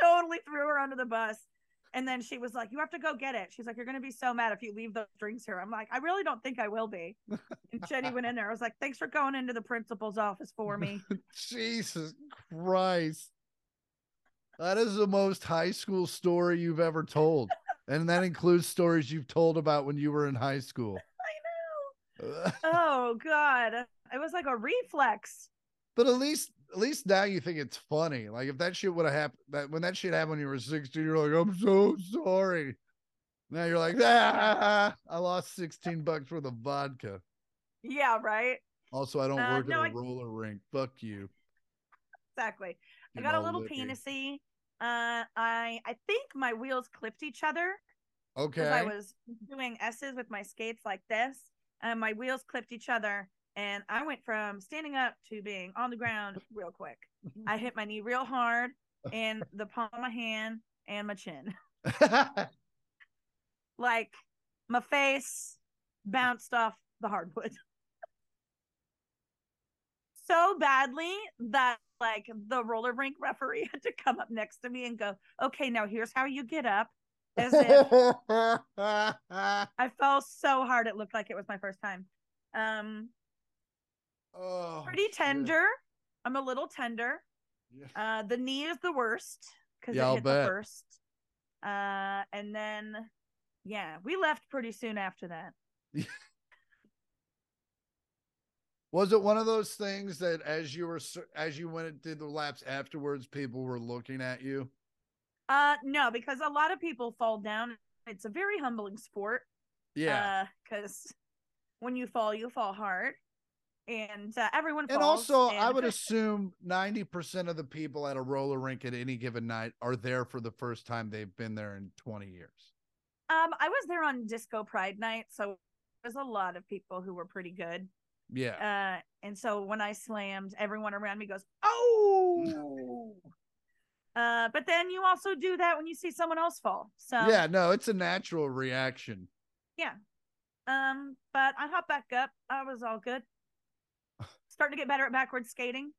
totally threw her under the bus. And then she was like, "You have to go get it." She's like, "You're gonna be so mad if you leave those drinks here." I'm like, "I really don't think I will be." And Jenny went in there. I was like, "Thanks for going into the principal's office for me." Jesus Christ. That is the most high school story you've ever told. And that includes stories you've told about when you were in high school. I know. Oh God, it was like a reflex. But at least at least now you think it's funny. Like if that shit would have happened that when that shit happened when you were 16, you're like, I'm so sorry. Now you're like, ah, I lost 16 bucks worth of vodka. Yeah, right. Also, I don't Uh, work no, at a I- roller rink. Fuck you. Exactly. I got a little licky. penisy. Uh, I I think my wheels clipped each other Okay. I was doing S's with my skates like this, and my wheels clipped each other, and I went from standing up to being on the ground real quick. I hit my knee real hard, and the palm of my hand and my chin, like my face bounced off the hardwood so badly that like the roller rink referee had to come up next to me and go, "Okay, now here's how you get up." As if I fell so hard it looked like it was my first time. Um, oh, pretty shit. tender. I'm a little tender. Yeah. Uh, the knee is the worst because Yeah, it I'll hit bet. the first. Uh, and then yeah, we left pretty soon after that. Was it one of those things that as you were as you went and did the laps afterwards, people were looking at you? Uh, no, because a lot of people fall down. It's a very humbling sport. Yeah. because when you fall, you fall hard, and uh, everyone falls. and also, I would assume 90% of the people at a roller rink at any given night are there for the first time they've been there in 20 years. Um, I was there on Disco Pride night, so there's a lot of people who were pretty good. Yeah. Uh, and so when I slammed, everyone around me goes, "Oh!" uh, but then you also do that when you see someone else fall. So yeah, no, it's a natural reaction. Yeah. Um, but I hopped back up. I was all good. Starting to get better at backwards skating.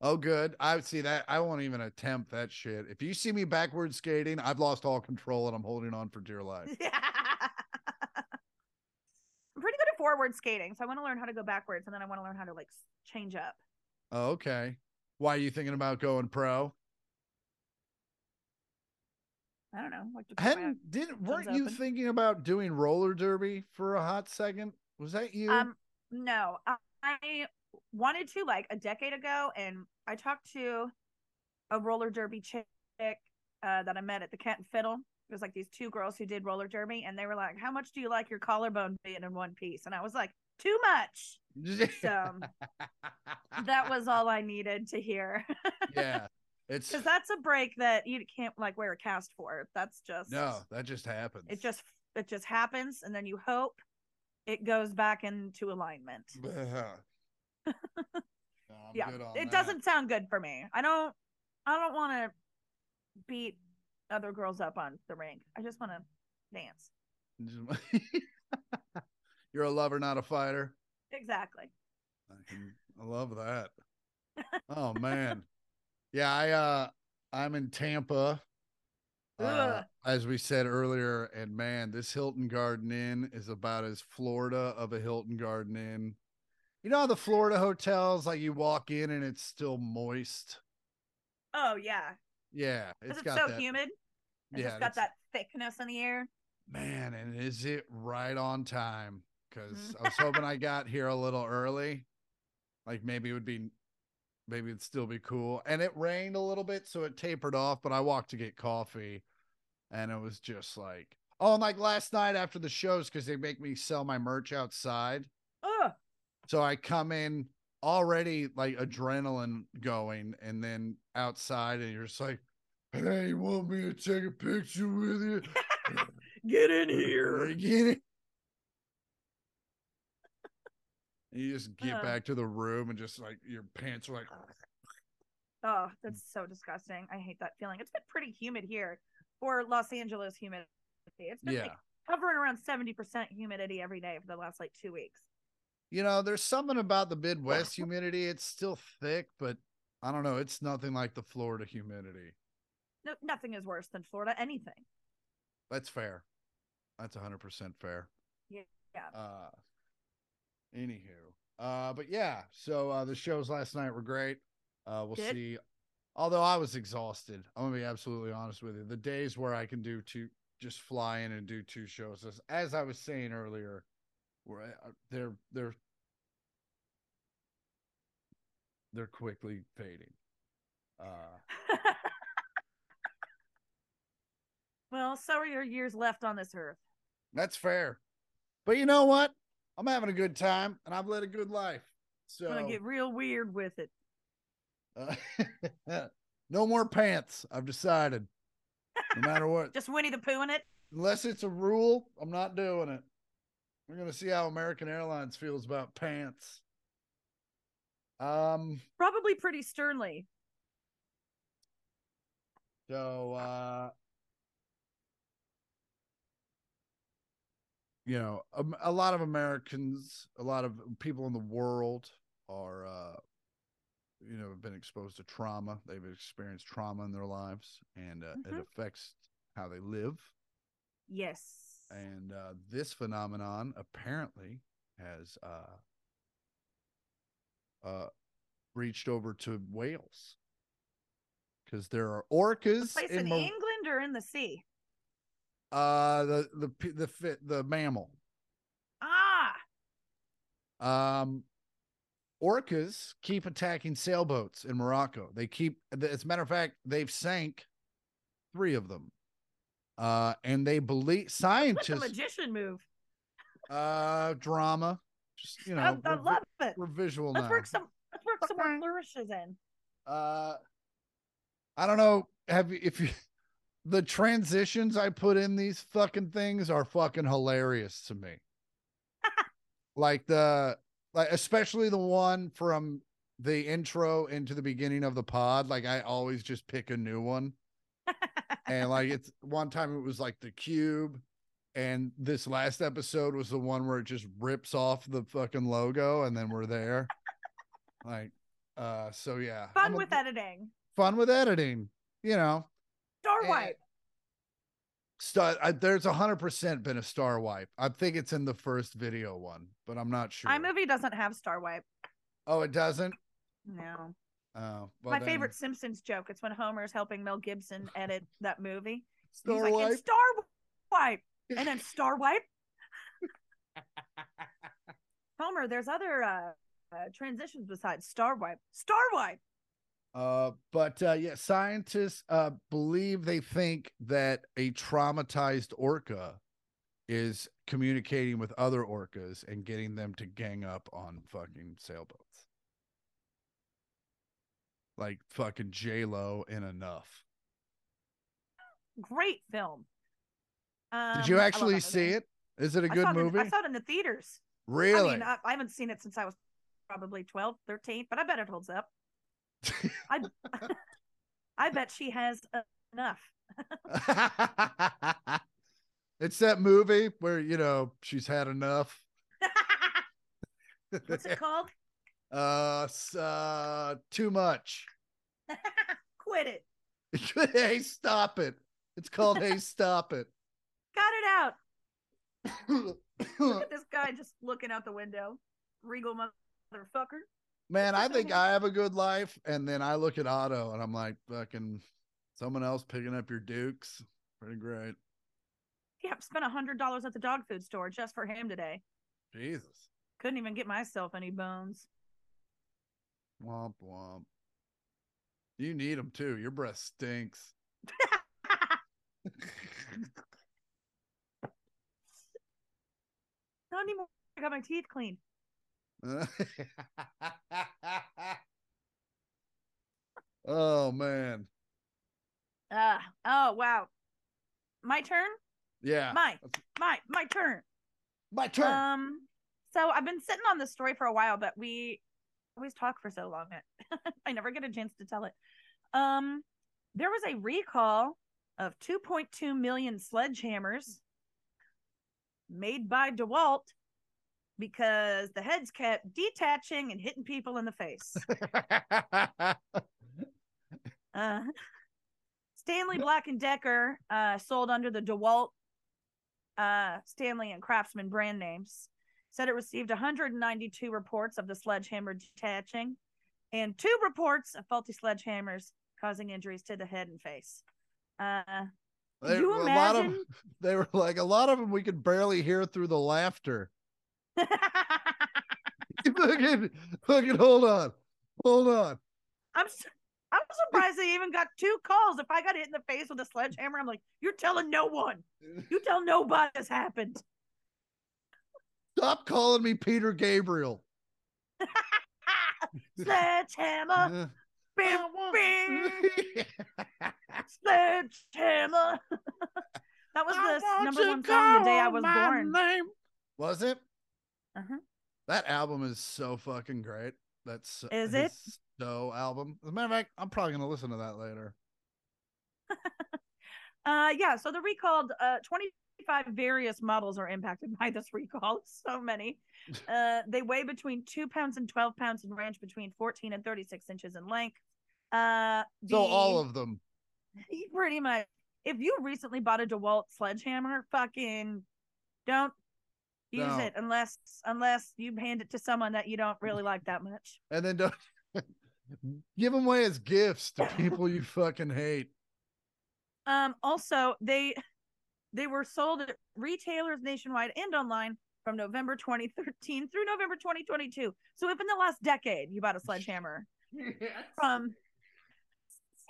Oh, good. I would see that. I won't even attempt that shit. If you see me backward skating, I've lost all control and I'm holding on for dear life. Yeah. I'm pretty good at forward skating, so I want to learn how to go backwards, and then I want to learn how to like change up. Oh, okay. Why are you thinking about going pro? I don't know. Like Hadn't, did weren't you open. thinking about doing roller derby for a hot second? Was that you? Um, no, I wanted to like a decade ago, and I talked to a roller derby chick uh, that I met at the Cat and Fiddle. It was like these two girls who did roller derby, and they were like, "How much do you like your collarbone being in one piece?" And I was like, "Too much." So that was all I needed to hear. yeah. It's because that's a break that you can't like wear a cast for. That's just no, that just happens. It just it just happens, and then you hope it goes back into alignment. No, yeah, it that. doesn't sound good for me. I don't. I don't want to beat other girls up on the rink. I just want to dance. You're a lover, not a fighter. Exactly. I, can, I love that. oh man, yeah. I uh, I'm in Tampa. Uh, as we said earlier, and man, this Hilton Garden Inn is about as Florida of a Hilton Garden Inn. You know how the Florida hotels, like you walk in and it's still moist. Oh yeah. Yeah, it's it's got so that. humid. It's yeah, got that thickness in the air. Man, and is it right on time? Because Mhm. I was hoping I got here a little early. Like maybe it would be, maybe it'd still be cool. And it rained a little bit, so it tapered off. But I walked to get coffee, and it was just like, oh, and like last night after the shows, because they make me sell my merch outside. Ugh. So I come in already like adrenaline going, and then outside, and you're just like, hey, you want me to take a picture with you? Get in here! Get? And you just get Uh. back to the room and just like your pants are like, Oh, that's so disgusting. I hate that feeling. It's been pretty humid here for Los Angeles humidity. It's been yeah. like hovering around 70% humidity every day for the last like two weeks. You know, there's something about the Midwest humidity. It's still thick, but I don't know. It's nothing like the Florida humidity. No, nothing is worse than Florida, anything. That's fair. That's 100% fair. Yeah. Uh, anywho, uh, but yeah, so uh, the shows last night were great. Uh, we'll Good. see. Although I was exhausted, I'm gonna be absolutely honest with you. The days where I can do two, just fly in and do two shows, as, as I was saying earlier, where they're they're they're quickly fading. Uh, well, so are your years left on this earth. that's fair, but you know what? I'm having a good time, and I've led a good life. So I'm gonna get real weird with it. Uh, no more pants. I've decided. No matter what, Just Winnie the Pooh in it. unless it's a rule, I'm not doing it. We're gonna see how American Airlines feels about pants. Um. Probably pretty sternly. So, uh, you know, a, a lot of Americans, a lot of people in the world are, uh, you know, have been exposed to trauma. They've experienced trauma in their lives, and uh, it Mhm. affects how they live. Yes. And uh, this phenomenon apparently has uh, uh, reached over to Wales because there are The orcas place in in Mar- England or in the sea? uh the the p- the the mammal Ah, um orcas keep attacking sailboats in Morocco. They keep as a matter of fact, they've sank three of them. Uh and they believe like a scientists magician move. uh drama just you know I, I we're, vi- love it. we're visual Let's now. work some. Let's work some more flourishes in. Uh, I don't know. Have you, if you, the transitions I put in these fucking things are fucking hilarious to me. like the, like, especially the one from the intro into the beginning of the pod. Like, I always just pick a new one. And like, it's one time it was like the cube. And this last episode was the one where it just rips off the fucking logo and then we're there. like, uh, so yeah. Fun I'm a- with editing. fun with editing, you know. Star wipe. Star, I, there's a hundred percent been a star wipe. I think it's in the first video one, but I'm not sure. iMovie doesn't have star wipe. Oh, it doesn't. No. Oh, well My favorite Simpsons joke. It's when Homer's helping Mel Gibson edit that movie. star He's like, wipe. "It's star wipe, and then star wipe. Homer, there's other uh, uh, transitions besides star wipe. Star wipe. Uh, but uh, yeah, scientists uh believe they think that a traumatized orca is communicating with other orcas and getting them to gang up on fucking sailboats. Like fucking J Lo in enough. Great film. Um, Did you actually see it? Is it a I good saw it in- movie? I saw it in the theaters. really? I mean, I, I haven't seen it since I was probably 12, 13, but I bet it holds up. I I bet she has enough. it's that movie where you know she's had enough. What's it called? Uh, uh, too much. Quit it. hey, stop it! It's called Hey, stop it. Got it out. Look at this guy just looking out the window. Regal motherfucker. Man, I think I have a good life, and then I look at Otto, and I'm like, fucking, someone else picking up your dukes. Pretty great. Yeah, I spent a hundred dollars at the dog food store just for him today. Jesus. Couldn't even get myself any bones. Womp womp. You need them too. Your breath stinks. Not anymore. I got my teeth cleaned. oh man. Uh oh wow. My turn? Yeah. My my my turn. My turn. Um so I've been sitting on this story for a while, but we always talk for so long that I never get a chance to tell it. Um there was a recall of 2.2 million sledgehammers made by DeWalt because the heads kept detaching and hitting people in the face. Uh, Stanley Black and Decker uh, sold under the DeWalt, uh, Stanley and Craftsman brand names. Said it received 192 reports of the sledgehammer detaching, and two reports of faulty sledgehammers causing injuries to the head and face. Uh, They- you a lot of imagine? they were like a lot of them we could barely hear through the laughter. fucking, fucking, hold on, hold on. I'm I'm surprised they even got two calls. If I got hit in the face with a sledgehammer, I'm like, you're telling no one. You tell nobody this happened. Stop calling me Peter Gabriel. Sledgehammer, bing, bing, sledgehammer. that was the number one song the day I was born. Was it? Uh-huh. That album is so fucking great. That's Is it? So album. As a matter of fact, I'm probably gonna listen to that later. Uh, yeah. So the recalled uh 25 various models are impacted by this recall. So many. Uh, they weigh between two pounds and 12 pounds and range between 14 and 36 inches in length. Uh, So all of them. pretty much. If you recently bought a DeWalt sledgehammer, fucking don't use No. it unless unless you hand it to someone that you don't really like that much. And then don't give them away as gifts to people you fucking hate. Um, also they they were sold at retailers nationwide and online from November 2013 through November 2022. So if in the last decade you bought a sledgehammer from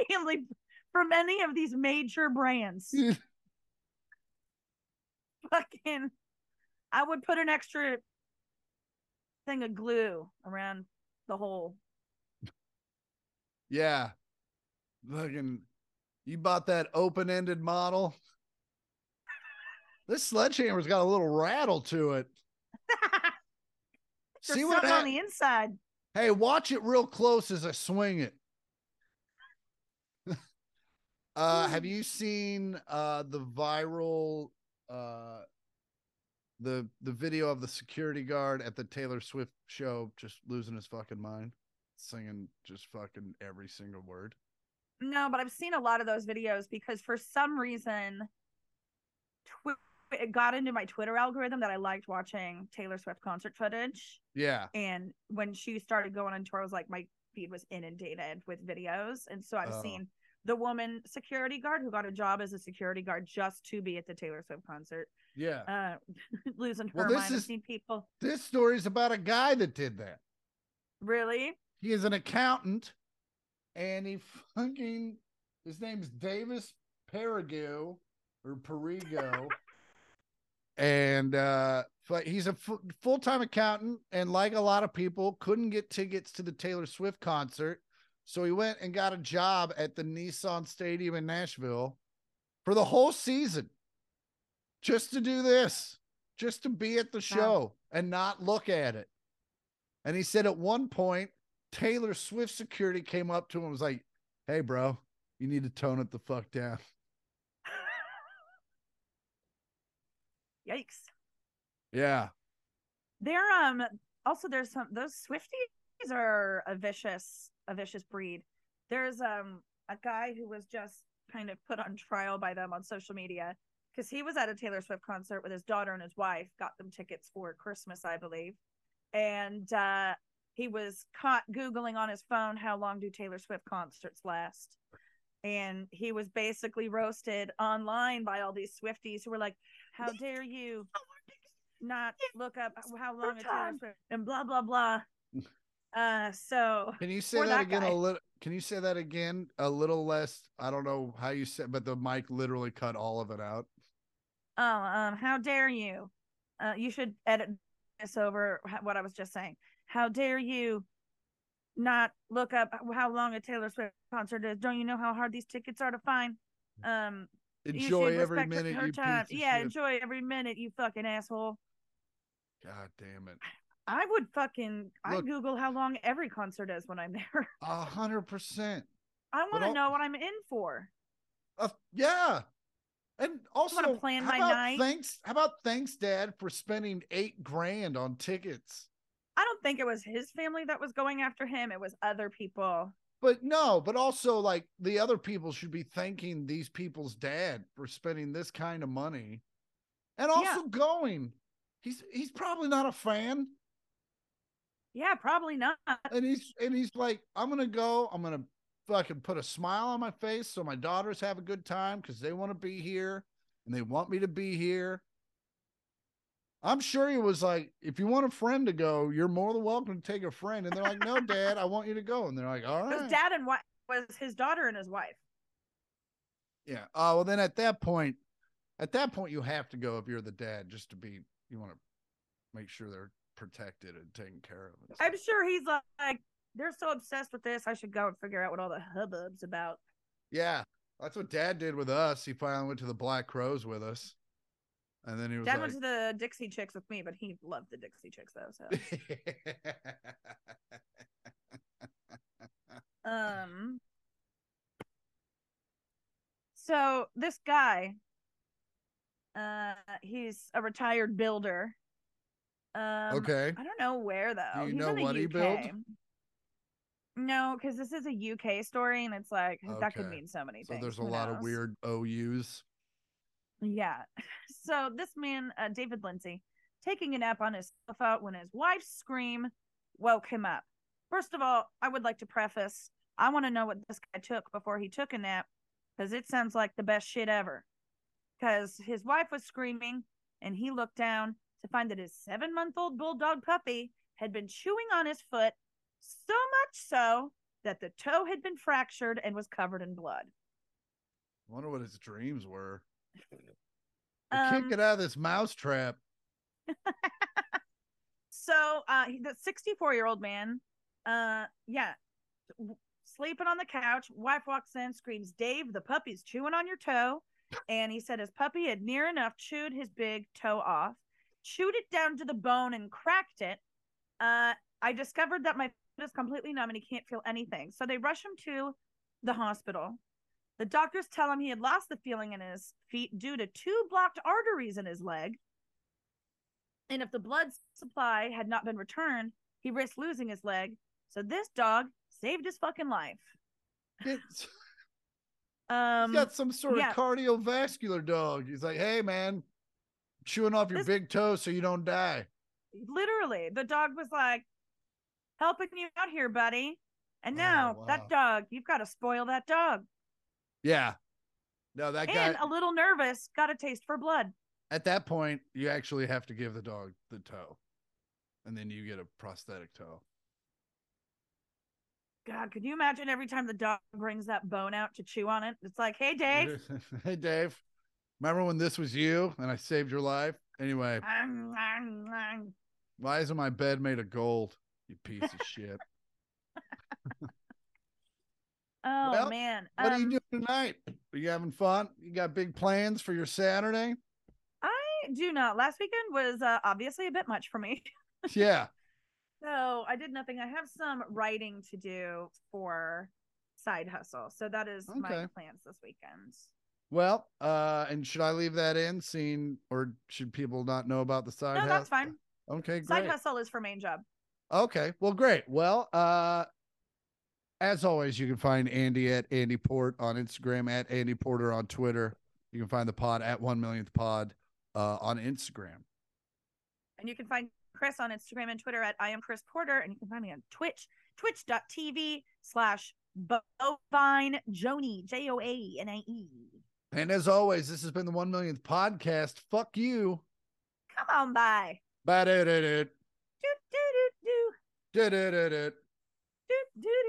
Stanley from any of these major brands, fucking I would put an extra thing of glue around the hole. Yeah. Fucking you bought that open-ended model. This sledgehammer's got a little rattle to it. See what hap- on the inside. Hey, watch it real close as I swing it. uh have you seen uh the viral uh the the video of the security guard at the Taylor Swift show just losing his fucking mind, singing just fucking every single word? No, but I've seen a lot of those videos because for some reason, twi- it got into my Twitter algorithm that I liked watching Taylor Swift concert footage. Yeah. And when she started going on tour, I was like, my feed was inundated with videos. And so I've Oh. seen the woman security guard who got a job as a security guard just to be at the Taylor Swift concert, Yeah. uh, losing her Well, this mind. I've is- seen people This story is about a guy that did that. really. He is an accountant and he fucking his name's Davis Perigo or Perigo. And uh fu- he's a full-time accountant and like a lot of people couldn't get tickets to the Taylor Swift concert So he went and got a job at the Nissan Stadium in Nashville for the whole season just to do this, just to be at the show and not look at it. And he said at one point, Taylor Swift security came up to him and was like, Hey, bro, you need to tone it the fuck down. Yikes. Yeah. They're um also there's some those Swifties are a vicious a vicious breed. There's um a guy who was just kind of put on trial by them on social media because he was at a Taylor Swift concert with his daughter and his wife, got them tickets for Christmas, I believe. And uh he was caught googling on his phone how long do Taylor Swift concerts last? And he was basically roasted online by all these Swifties who were like, How dare you not look up how long a Taylor Swift and blah blah blah. Uh so Can you say that, that again guy. a little can you say that again a little less? I don't know how you said but the mic literally cut all of it out. Oh, um, how dare you? Uh, you should edit this over what I was just saying. How dare you not look up how long a Taylor Swift concert is? Don't you know how hard these tickets are to find? Um, you Enjoy every minute her you time. piece of Yeah, enjoy every minute, you fucking asshole. God damn it. I would fucking I Google how long every concert is when I'm there. A hundred percent. I want to know what I'm in for. Uh, yeah. And also, plan how my about night. thanks? How about thanks, Dad, for spending eight grand on tickets? I don't think it was his family that was going after him. It was other people. But no, but also like the other people should be thanking these people's dad for spending this kind of money, and also going. He's he's probably not a fan, Yeah, probably not. and he's and he's like, I'm gonna go. I'm gonna fucking put a smile on my face so my daughters have a good time because they want to be here and they want me to be here. I'm sure he was like, if you want a friend to go, you're more than welcome to take a friend. And they're like, no, dad, I want you to go. And they're like, all His dad and wife was his daughter and his wife. Yeah. Oh, well, then at that point, at that point, you have to go if you're the dad just to be, you want to make sure they're protected and taken care of. I'm sure he's like, they're so obsessed with this. I should go and figure out what all the hubbub's about. Yeah. That's what dad did with us. He finally went to the Black Crowes with us. And then he was Dad like, went to the Dixie Chicks with me, but he loved the Dixie Chicks though. So, um, so this guy, uh, he's a retired builder. Um, okay. I don't know where though. you He's know in the what UK. he built? No, because this is a UK story, and it's like that could mean so many So things. So there's a lot of weird OUs. Yeah. So this man, uh, David Lindsay, taking a nap on his sofa when his wife's scream woke him up. First of all, I would like to preface I want to know what this guy took before he took a nap because it sounds like the best shit ever. Because his wife was screaming and he looked down to find that his seven month old bulldog puppy had been chewing on his foot so much so that the toe had been fractured and was covered in blood. I wonder what his dreams were. Um, Kick it out of this mouse trap. So, uh, he- the 64 year old man, uh, yeah, w- sleeping on the couch. Wife walks in, screams, Dave, the puppy's chewing on your toe. And he said his puppy had near enough chewed his big toe off, chewed it down to the bone, and cracked it. Uh, I discovered that my foot is completely numb and he can't feel anything. So they rush him to the hospital. The doctors tell him he had lost the feeling in his feet due to two blocked arteries in his leg. And if the blood supply had not been returned, he risked losing his leg. So this dog saved his fucking life. It's, Um, he's got some sort yeah. of cardiovascular dog. He's like, hey, man, chewing off your This- big toe so you don't die. literally, the dog was like, helping you out here, buddy. And Oh, now wow. that dog, you've got to spoil that dog. Yeah. No, that guy, And a little nervous, got a taste for blood. at that point, you actually have to give the dog the toe. And then you get a prosthetic toe. God, could you imagine every time the dog brings that bone out to chew on it? It's like, hey, Dave. hey, Dave. Remember when this was you and I saved your life? Anyway, why isn't my bed made of gold? You piece of shit. Oh Well, man. What are you Um, doing tonight? Are you having fun? You got big plans for your Saturday? I do not. Last weekend was uh, obviously a bit much for me. yeah. So I did nothing. I have some writing to do for side hustle. So that is my plans this weekend. Well, uh, and should I leave that in, seeing, or should people not know about the side? No, hus- that's fine. Okay, great. Side hustle is for main job. Okay, well, great. Well, uh, as always, you can find Andi at Andi Port on Instagram, at Andi Porter on Twitter. You can find the pod at One Millionth Pod uh, on Instagram. And you can find Chris on Instagram and Twitter at I am Chris Porter. And you can find me on Twitch, twitch.tv slash bovine Joanie, J O A N A E. And as always, this has been the One Millionth Podcast. Fuck you. Come on by. Do do do. Do do do do. Do do do do. Do do do.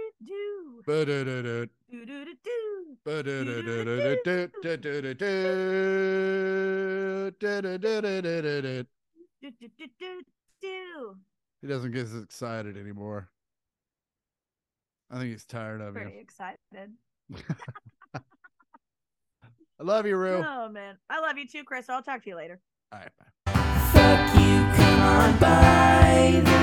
He doesn't get as excited anymore. I think he's tired of Pretty you. excited. I love you, Rue. Oh man, I love you too, Chris. I'll talk to you later. All right, bye. Fuck you, come on.